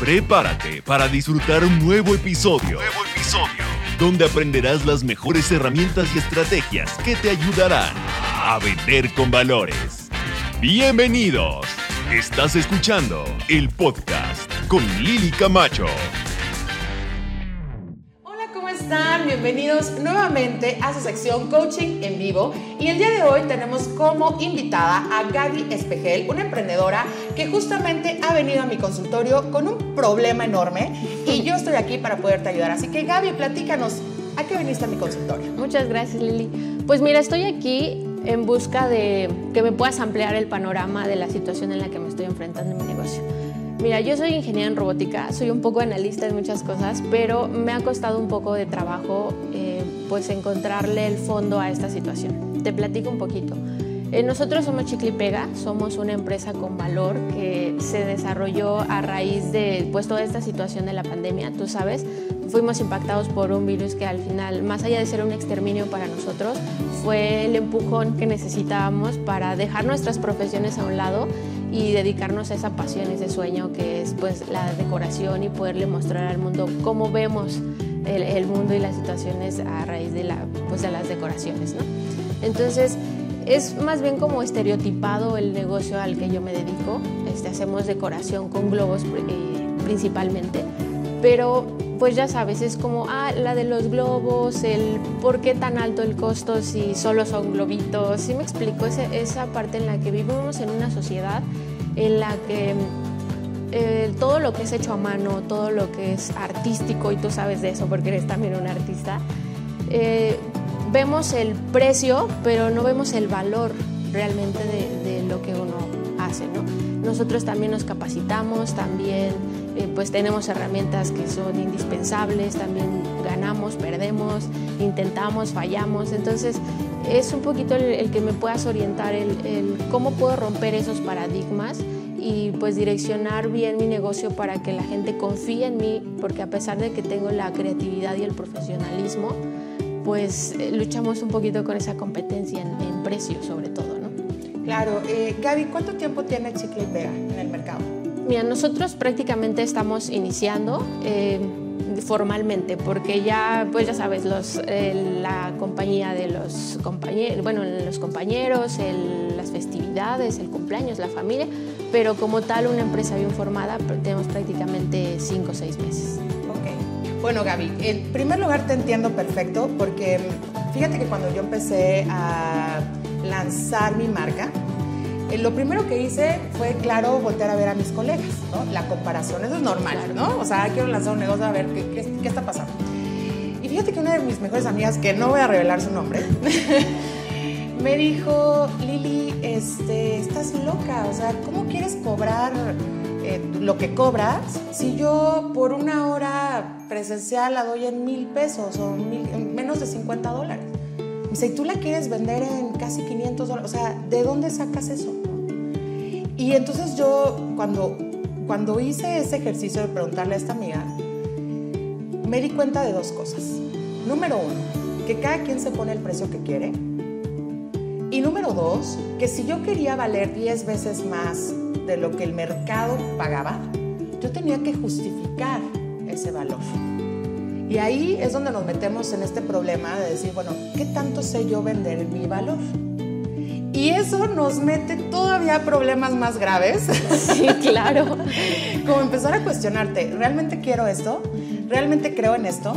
Prepárate para disfrutar un nuevo episodio. Nuevo episodio. Donde aprenderás las mejores herramientas y estrategias que te ayudarán a vender con valores. Bienvenidos. Estás escuchando el podcast con Lili Camacho. Están? Bienvenidos nuevamente a su sección Coaching en Vivo. Y el día de hoy tenemos como invitada a Gaby Espejel, una emprendedora que justamente ha venido a mi consultorio con un problema enorme y yo estoy aquí para poderte ayudar. Así que Gaby, platícanos, ¿a qué viniste a mi consultorio? Muchas gracias, Lili. Pues mira, estoy aquí en busca de que me puedas ampliar el panorama de la situación en la que me estoy enfrentando en mi negocio. Mira, yo soy ingeniera en robótica, soy un poco analista de muchas cosas, pero me ha costado un poco de trabajo eh, pues encontrarle el fondo a esta situación. Te platico un poquito. Eh, nosotros somos Chiclipega, somos una empresa con valor que se desarrolló a raíz de pues, toda esta situación de la pandemia, tú sabes, fuimos impactados por un virus que al final, más allá de ser un exterminio para nosotros, fue el empujón que necesitábamos para dejar nuestras profesiones a un lado y dedicarnos a esa pasión, ese sueño que es pues la decoración y poderle mostrar al mundo cómo vemos el, mundo y las situaciones a raíz de, la, pues, de las decoraciones. ¿no? Entonces, es más bien como estereotipado el negocio al que yo me dedico. Este, hacemos decoración con globos eh, principalmente, pero pues ya sabes, es como, ah, la de los globos, el por qué tan alto el costo si solo son globitos. Sí me explico, esa, esa parte en la que vivimos en una sociedad en la que eh, todo lo que es hecho a mano, todo lo que es artístico, y tú sabes de eso porque eres también un artista, eh, vemos el precio, pero no vemos el valor realmente de, de lo que uno hace, ¿no? Nosotros también nos capacitamos, también eh, pues tenemos herramientas que son indispensables, también ganamos, perdemos, intentamos, fallamos, entonces es un poquito el, que me puedas orientar, el, cómo puedo romper esos paradigmas y pues direccionar bien mi negocio para que la gente confíe en mí, porque a pesar de que tengo la creatividad y el profesionalismo, pues eh, luchamos un poquito con esa competencia en, en precio sobre todo, ¿no? Claro. Eh, Gaby, ¿cuánto tiempo tiene Chicle y Pega en el mercado? Mira, nosotros prácticamente estamos iniciando eh, formalmente, porque ya, pues ya sabes, los, eh, la compañía de los compañeros, bueno, los compañeros, el, las festividades, el cumpleaños, la familia, pero como tal una empresa bien formada tenemos prácticamente cinco o seis meses. Ok. Bueno, Gaby, en primer lugar te entiendo perfecto, porque fíjate que cuando yo empecé a lanzar mi marca, lo primero que hice fue, claro, voltear a ver a mis colegas, ¿no? La comparación, eso es normal, ¿no? O sea, quiero lanzar un negocio a ver qué, qué, está pasando. Y fíjate que una de mis mejores amigas, que no voy a revelar su nombre, me dijo, Lili, este, estás loca, o sea, ¿cómo quieres cobrar eh, lo que cobras si yo por una hora presencial la doy en mil pesos o en menos de 50 dólares? Dice, ¿y tú la quieres vender en casi 500 dólares? O sea, ¿de dónde sacas eso? Y entonces yo, cuando, cuando hice ese ejercicio de preguntarle a esta amiga, me di cuenta de dos cosas. Número uno, que cada quien se pone el precio que quiere. Y número dos, que si yo quería valer 10 veces más de lo que el mercado pagaba, yo tenía que justificar ese valor. Y ahí es donde nos metemos en este problema de decir, bueno, ¿qué tanto sé yo vender mi valor? Y eso nos mete todavía problemas más graves. Sí, claro. Como empezar a cuestionarte, ¿realmente quiero esto? ¿Realmente creo en esto?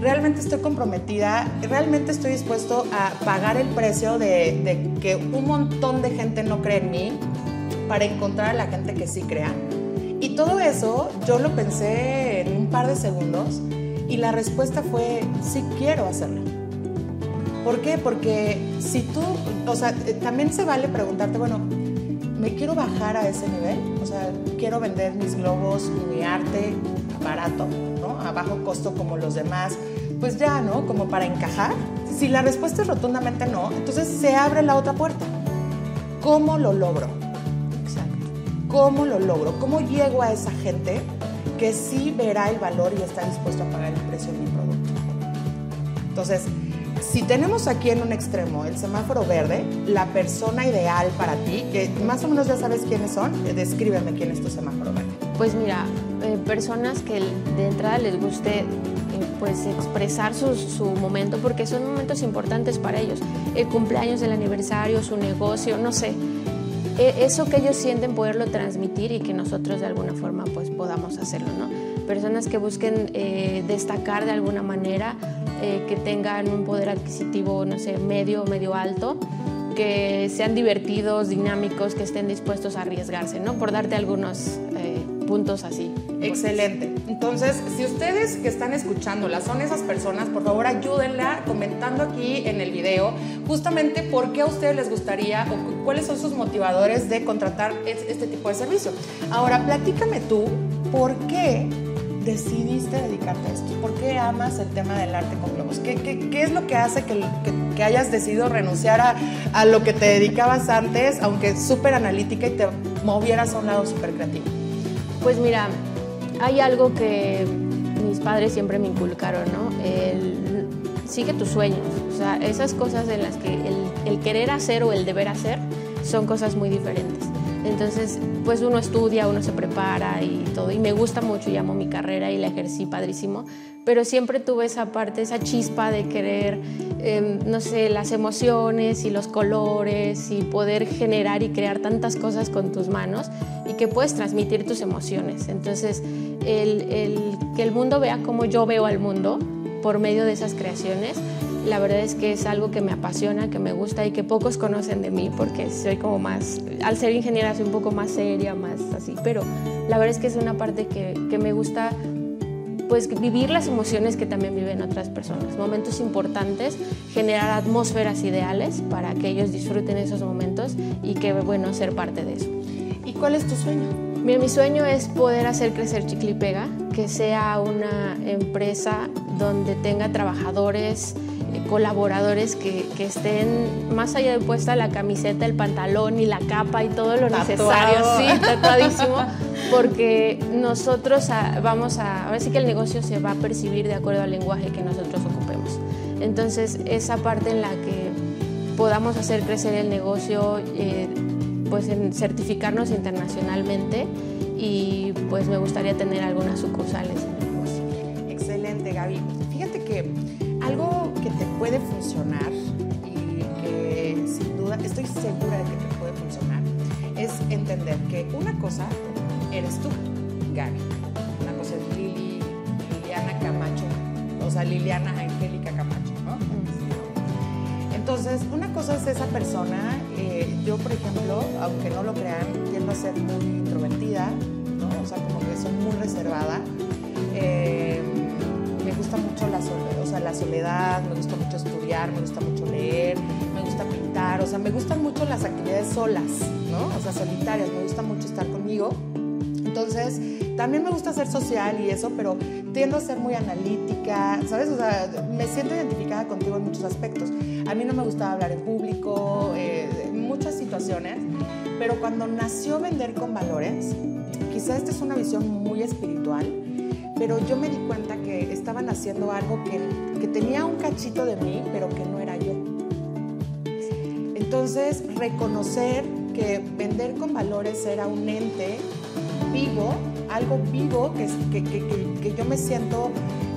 ¿Realmente estoy comprometida? ¿Realmente estoy dispuesto a pagar el precio de, de que un montón de gente no cree en mí para encontrar a la gente que sí crea? Y todo eso yo lo pensé en un par de segundos y la respuesta fue, sí quiero hacerlo. ¿Por qué? Porque si tú, o sea, eh, también se vale preguntarte, bueno, ¿me quiero bajar a ese nivel? O sea, quiero vender mis globos y mi arte barato, ¿no? A bajo costo como los demás. Pues ya, ¿no? Como para encajar. Si la respuesta es rotundamente no, entonces se abre la otra puerta. ¿Cómo lo logro? Exacto. ¿Cómo lo logro? ¿Cómo llego a esa gente que sí verá el valor y está dispuesto a pagar el precio de mi producto. Entonces, si tenemos aquí en un extremo el semáforo verde, la persona ideal para ti, que más o menos ya sabes quiénes son, eh, descríbeme quién es tu semáforo verde. Pues mira, eh, personas que de entrada les guste eh, pues expresar su, su, momento porque son momentos importantes para ellos. El cumpleaños, el aniversario, su negocio, no sé. E, eso que ellos sienten poderlo transmitir y que nosotros de alguna forma pues podamos hacerlo, ¿no? Personas que busquen eh, destacar de alguna manera, que tengan un poder adquisitivo, no sé, medio, medio alto que sean divertidos, dinámicos, que estén dispuestos a arriesgarse, ¿no? Por darte algunos eh, puntos así. Excelente. Entonces, si ustedes que están escuchándola son esas personas, por favor ayúdenla comentando aquí en el video justamente por qué a ustedes les gustaría o cuáles son sus motivadores de contratar este tipo de servicio. Ahora, platícame tú, ¿por qué decidiste dedicarte a esto? ¿Por qué amas el tema del arte con globos? ¿Qué, qué, qué es lo que hace que, que, hayas decidido renunciar a, a, lo que te dedicabas antes, aunque súper analítica y te movieras a un lado súper creativo? Pues mira, hay algo que mis padres siempre me inculcaron, ¿no? El, sigue tus sueños. O sea, esas cosas en las que el, el querer hacer o el deber hacer son cosas muy diferentes. Entonces, pues uno estudia, uno se prepara y todo. Y me gusta mucho, llamo mi carrera y la ejercí padrísimo. Pero siempre tuve esa parte, esa chispa de querer, em, no sé, las emociones y los colores y poder generar y crear tantas cosas con tus manos y que puedes transmitir tus emociones. Entonces, el, el, que el mundo vea como yo veo al mundo por medio de esas creaciones la verdad es que es algo que me apasiona, que me gusta y que pocos conocen de mí porque soy como más, al ser ingeniera soy un poco más seria, más así, pero la verdad es que es una parte que, que me gusta pues vivir las emociones que también viven otras personas, momentos importantes, generar atmósferas ideales para que ellos disfruten esos momentos y que bueno ser parte de eso. ¿Y cuál es tu sueño? Mira, mi sueño es poder hacer crecer Chiclipega, que sea una empresa donde tenga trabajadores, colaboradores que, que, estén más allá de puesta la camiseta, el pantalón y la capa y todo lo necesario, sí, tatuadísimo, porque nosotros vamos a, a ver si que el negocio se va a percibir de acuerdo al lenguaje que nosotros ocupemos. Entonces, esa parte en la que podamos hacer crecer el negocio, eh, pues en certificarnos internacionalmente y pues me gustaría tener algunas sucursales en el negocio. Excelente, Gaby. Fíjate que algo que te puede funcionar y que sin duda estoy segura de que te puede funcionar es entender que una cosa eres tú, Gaby. Una cosa es Lili, Liliana Camacho, o sea, Liliana Angélica Camacho, ¿no? Entonces, una cosa es esa persona. Eh, yo, por ejemplo, aunque no lo crean, tiendo a ser muy introvertida, ¿no? O sea, como que soy muy reservada. La soledad, me gusta mucho estudiar, me gusta mucho leer, me gusta pintar, o sea, me gustan mucho las actividades solas, ¿no? O sea, solitarias, me gusta mucho estar conmigo. Entonces, también me gusta ser social y eso, pero tiendo a ser muy analítica, ¿sabes? O sea, me siento identificada contigo en muchos aspectos. A mí no me gustaba hablar en público, eh, muchas situaciones, pero cuando nació Vender con Valores, quizá esta es una visión muy espiritual, pero yo me di cuenta que estaban haciendo algo que, que tenía un cachito de mí, pero que no era yo. Entonces, reconocer que vender con valores era un ente vivo, algo vivo, que, que, que, que yo me siento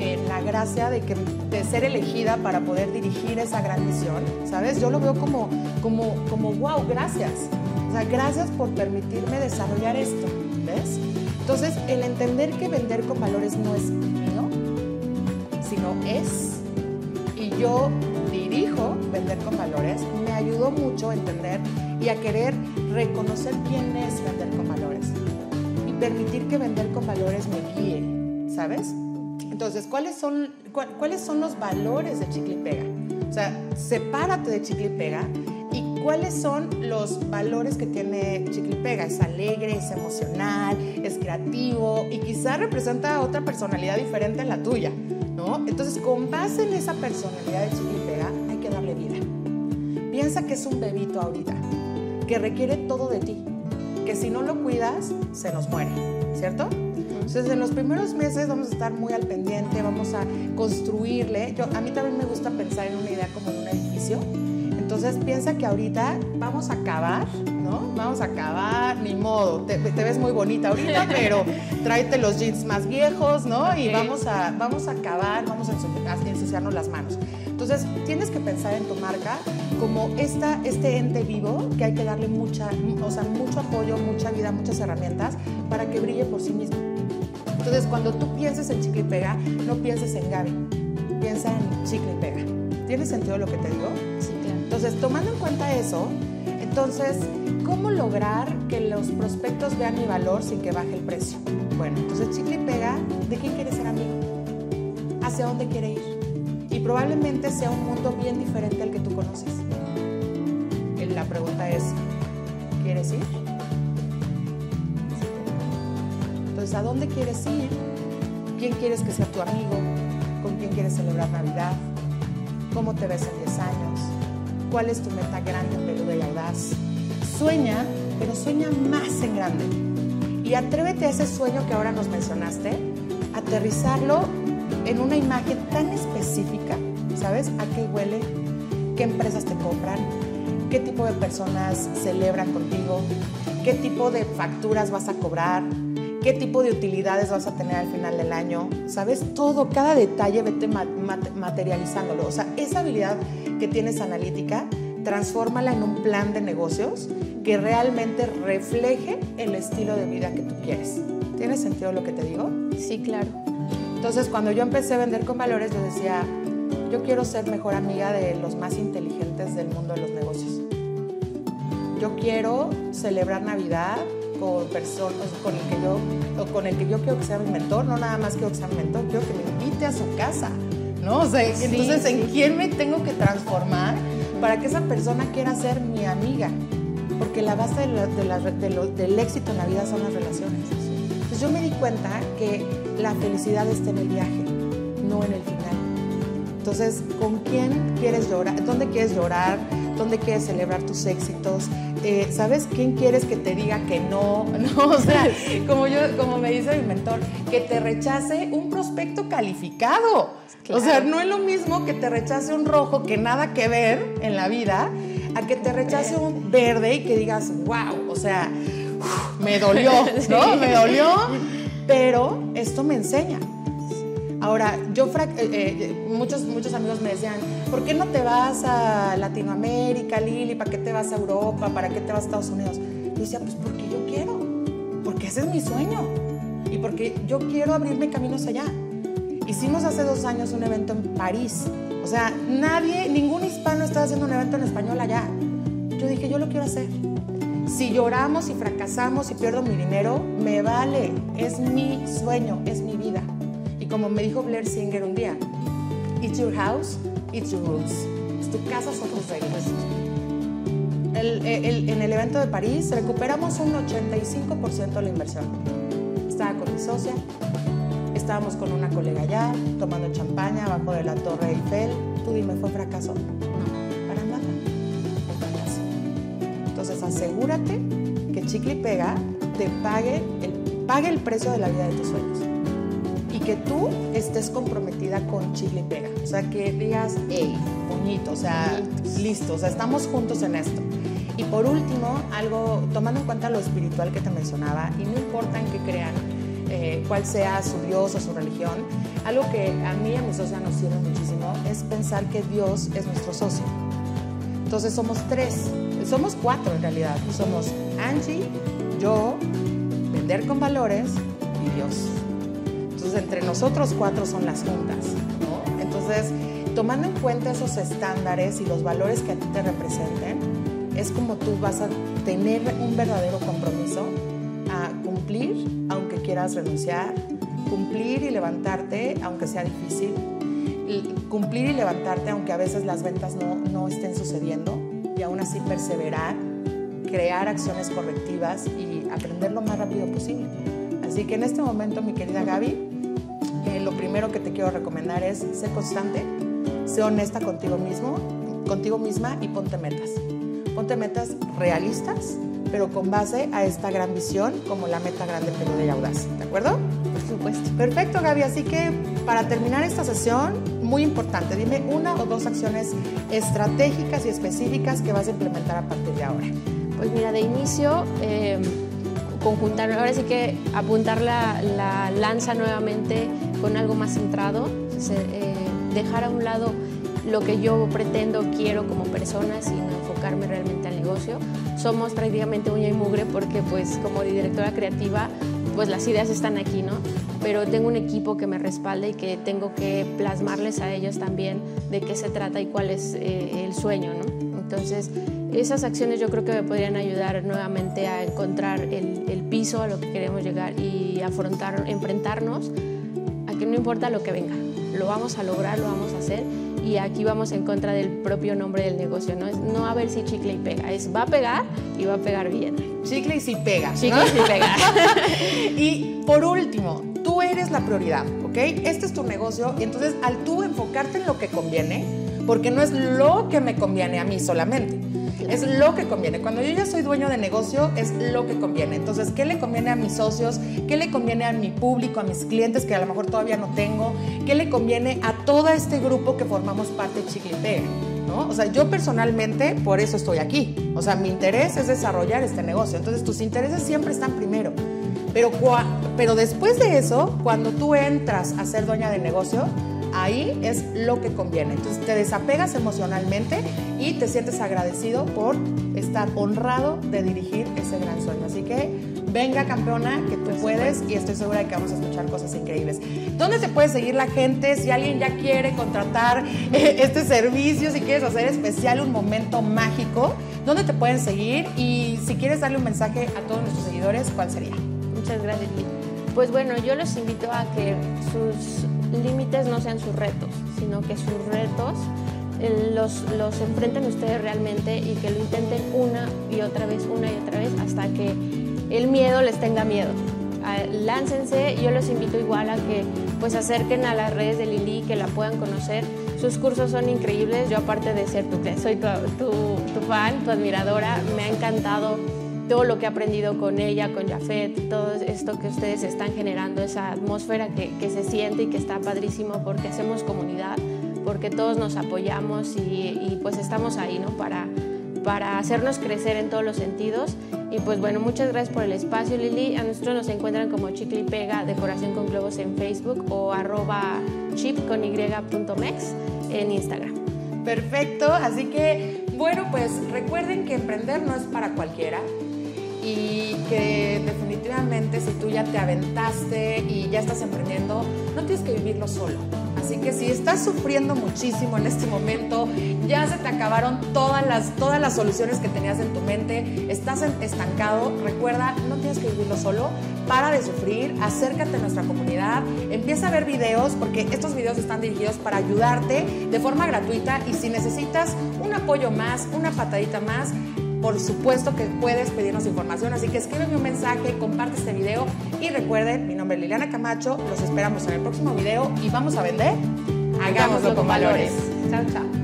en la gracia de, que, de ser elegida para poder dirigir esa gran misión, ¿sabes? Yo lo veo como, como, como wow, gracias. O sea, gracias por permitirme desarrollar esto, ¿ves? Entonces, el entender que vender con valores no es mío, sino es, yo dirijo vender con valores, me ayudó mucho a entender y a querer reconocer quién es vender con valores y permitir que vender con valores me guíe, ¿sabes? Entonces, ¿cuáles son, ¿cuáles son los valores de Chicle y Pega? O sea, sepárate de Chicle y Pega y cuáles son los valores que tiene Chicle y Pega. Es alegre, es emocional, es creativo y quizá representa otra personalidad diferente a la tuya, ¿no? Entonces, con base en esa personalidad de Pega, hay que darle vida. Piensa que es un bebito ahorita, que requiere todo de ti, que si no lo cuidas, se nos muere, ¿cierto? Entonces, en los primeros meses vamos a estar muy al pendiente, vamos a construirle. Yo, a mí también me gusta pensar en una idea como en un edificio. Entonces, piensa que ahorita vamos a acabar, ¿no? Vamos a acabar, ni modo, te, ves muy bonita ahorita, pero tráete los jeans más viejos, ¿no? Y vamos a, vamos a acabar, vamos a ensuciarnos las manos. Entonces, tienes que pensar en tu marca como esta, este ente vivo que hay que darle mucha, o sea, mucho apoyo, mucha vida, muchas herramientas para que brille por sí mismo. Entonces, cuando tú pienses en chicle y pega, no pienses en Gaby, piensa en chicle y pega. ¿Tiene sentido lo que te digo? Entonces, tomando en cuenta eso, entonces, ¿cómo lograr que los prospectos vean mi valor sin que baje el precio? Bueno, entonces chicle y pega, ¿de quién quiere ser amigo? ¿Hacia dónde quiere ir? Y probablemente sea un mundo bien diferente al que tú conoces. La pregunta es, ¿quieres ir? Entonces, ¿a dónde quieres ir? ¿Quién quieres que sea tu amigo? ¿Con quién quieres celebrar Navidad? ¿Cómo te ves en 10 años? ¿Cuál es tu meta grande, peluda y audaz? Sueña, pero sueña más en grande. Y atrévete a ese sueño que ahora nos mencionaste, aterrizarlo en una imagen tan específica, ¿sabes? ¿A qué huele? ¿Qué empresas te compran? ¿Qué tipo de personas celebran contigo? ¿Qué tipo de facturas vas a cobrar? Qué tipo de utilidades vas a tener al final del año, ¿sabes? Todo, cada detalle, vete materializándolo. O sea, esa habilidad que tienes analítica, transfórmala en un plan de negocios que realmente refleje el estilo de vida que tú quieres. ¿Tiene sentido lo que te digo? Sí, claro. Entonces, cuando yo empecé a vender con valores, yo decía, yo quiero ser mejor amiga de los más inteligentes del mundo de los negocios. Yo quiero celebrar Navidad con personas con el que yo con el que yo quiero que sea mi mentor, no nada más quiero que sea mi mentor, quiero que me invite a su casa, ¿no? O sea, entonces en quién me tengo que transformar para que esa persona quiera ser mi amiga, porque la base del éxito en la vida son las relaciones. Entonces yo me di cuenta que la felicidad está en el viaje, no en el final. Entonces, ¿con quién quieres llorar? ¿Dónde quieres llorar? ¿Dónde quieres celebrar tus éxitos? Eh, ¿sabes quién quieres que te diga que no? No, o sea, como yo, como me dice mi mentor, que te rechace un prospecto calificado. O sea, no es lo mismo que te rechace un rojo que nada que ver en la vida, a que te rechace un verde y que digas, wow, o sea, me dolió, ¿no? Me dolió, pero esto me enseña. Ahora, yo, eh, eh, muchos, muchos amigos me decían, ¿por qué no te vas a Latinoamérica, Lili? ¿Para qué te vas a Europa? ¿Para qué te vas a Estados Unidos? Yo decía, pues porque yo quiero, porque ese es mi sueño y porque yo quiero abrirme caminos allá. Hicimos hace dos años un evento en París. O sea, nadie, ningún hispano estaba haciendo un evento en español allá. Yo dije, yo lo quiero hacer. Si lloramos y fracasamos y pierdo mi dinero, me vale. Es mi sueño, es mi vida como me dijo Blair Singer un día, it's your house, it's your rules. Es tu casa, son tus reglas. en el evento de París recuperamos un 85% de la inversión. Estaba con mi socia, estábamos con una colega allá, tomando champaña abajo de la Torre Eiffel. Tú dime, ¿fue fracaso? No, para nada. Fracaso. Entonces asegúrate que Chicle te pague el, pague el precio de la vida de tus sueños que tú estés comprometida con Chile y Pega. O sea, que digas, hey, bonito, o sea, listo, o sea, estamos juntos en esto. Y por último, algo, tomando en cuenta lo espiritual que te mencionaba, y no importa en qué crean, eh, cuál sea su Dios o su religión, algo que a mí y a mi socia nos sirve muchísimo es pensar que Dios es nuestro socio. Entonces somos tres, somos cuatro en realidad. Somos Angie, yo, Vender con Valores y Dios. Entre nosotros cuatro son las juntas. Entonces, tomando en cuenta esos estándares y los valores que a ti te representen, es como tú vas a tener un verdadero compromiso a cumplir, aunque quieras renunciar, cumplir y levantarte, aunque sea difícil, cumplir y levantarte, aunque a veces las ventas no, no estén sucediendo, y aún así perseverar, crear acciones correctivas y aprender lo más rápido posible. Así que en este momento, mi querida Gaby, lo primero que te quiero recomendar es ser constante, sé honesta contigo mismo, contigo misma y ponte metas. Ponte metas realistas, pero con base a esta gran visión como la meta grande pero de audaz. ¿De acuerdo? Por supuesto. Perfecto, Gaby. Así que para terminar esta sesión, muy importante, dime una o dos acciones estratégicas y específicas que vas a implementar a partir de ahora. Pues mira, de inicio, eh, conjuntar, ahora sí que apuntar la, la, lanza nuevamente con algo más centrado, eh, dejar a un lado lo que yo pretendo, quiero como persona, sino enfocarme realmente al negocio. Somos prácticamente uña y mugre porque pues como directora creativa pues las ideas están aquí, ¿no? Pero tengo un equipo que me respalda y que tengo que plasmarles a ellos también de qué se trata y cuál es eh, el sueño, ¿no? Entonces, esas acciones yo creo que me podrían ayudar nuevamente a encontrar el, el piso a lo que queremos llegar y afrontar, enfrentarnos a que no importa lo que venga, lo vamos a lograr, lo vamos a hacer y aquí vamos en contra del propio nombre del negocio, no es no a ver si chicle y pega, es va a pegar y va a pegar bien. Chicle y si pega. Chicle y si pega. y por último, tú eres la prioridad, ¿ok? Este es tu negocio y entonces al tú enfocarte en lo que conviene, porque no es lo que me conviene a mí solamente, es lo que conviene. Cuando yo ya soy dueño de negocio, es lo que conviene. Entonces, ¿qué le conviene a mis socios? ¿Qué le conviene a mi público, a mis clientes que a lo mejor todavía no tengo? ¿Qué le conviene a todo este grupo que formamos parte de Chicle ¿no? O sea, yo personalmente por eso estoy aquí. O sea, mi interés es desarrollar este negocio. Entonces, tus intereses siempre están primero. Pero, pero después de eso, cuando tú entras a ser dueña de negocio, ahí es lo que conviene. Entonces te desapegas emocionalmente y te sientes agradecido por estar honrado de dirigir ese gran sueño. Así que venga campeona, que tú puedes y estoy segura de que vamos a escuchar cosas increíbles. ¿Dónde se puede seguir la gente? Si alguien ya quiere contratar eh, este servicio, si quieres hacer especial un momento mágico, ¿dónde te pueden seguir? Y si quieres darle un mensaje a todos nuestros seguidores, ¿cuál sería? Muchas gracias, Pues bueno, yo los invito a que sus límites no sean sus retos, sino que sus retos eh, los, los enfrenten ustedes realmente y que lo intenten una y otra vez, una y otra vez, hasta que el miedo les tenga miedo. Ah, láncense, yo los invito igual a que pues acerquen a las redes de Lili, que la puedan conocer. Sus cursos son increíbles, yo aparte de ser tu, soy tu, tu, tu fan, tu admiradora, me ha encantado todo lo que he aprendido con ella, con Jafet, todo esto que ustedes están generando, esa atmósfera que, que se siente y que está padrísimo porque hacemos comunidad, porque todos nos apoyamos y, y, pues estamos ahí, ¿no? Para, para hacernos crecer en todos los sentidos. Y pues bueno, muchas gracias por el espacio, Lili. A nosotros nos encuentran como Chicle y Pega Decoración con Globos en Facebook o arroba chip con en Instagram. Perfecto, así que bueno, pues recuerden que emprender no es para cualquiera y que definitivamente si tú ya te aventaste y ya estás emprendiendo, no tienes que vivirlo solo. Así que si estás sufriendo muchísimo en este momento, ya se te acabaron todas las, todas las soluciones que tenías en tu mente, estás estancado, recuerda, no tienes que vivirlo solo, para de sufrir, acércate a nuestra comunidad, empieza a ver videos, porque estos videos están dirigidos para ayudarte de forma gratuita y si necesitas un apoyo más, una patadita más, por supuesto que puedes pedirnos información, así que escríbeme un mensaje, comparte este video y recuerden, mi nombre es Liliana Camacho, los esperamos en el próximo video y vamos a vender. Hagámoslo, con, valores. Chao, chao.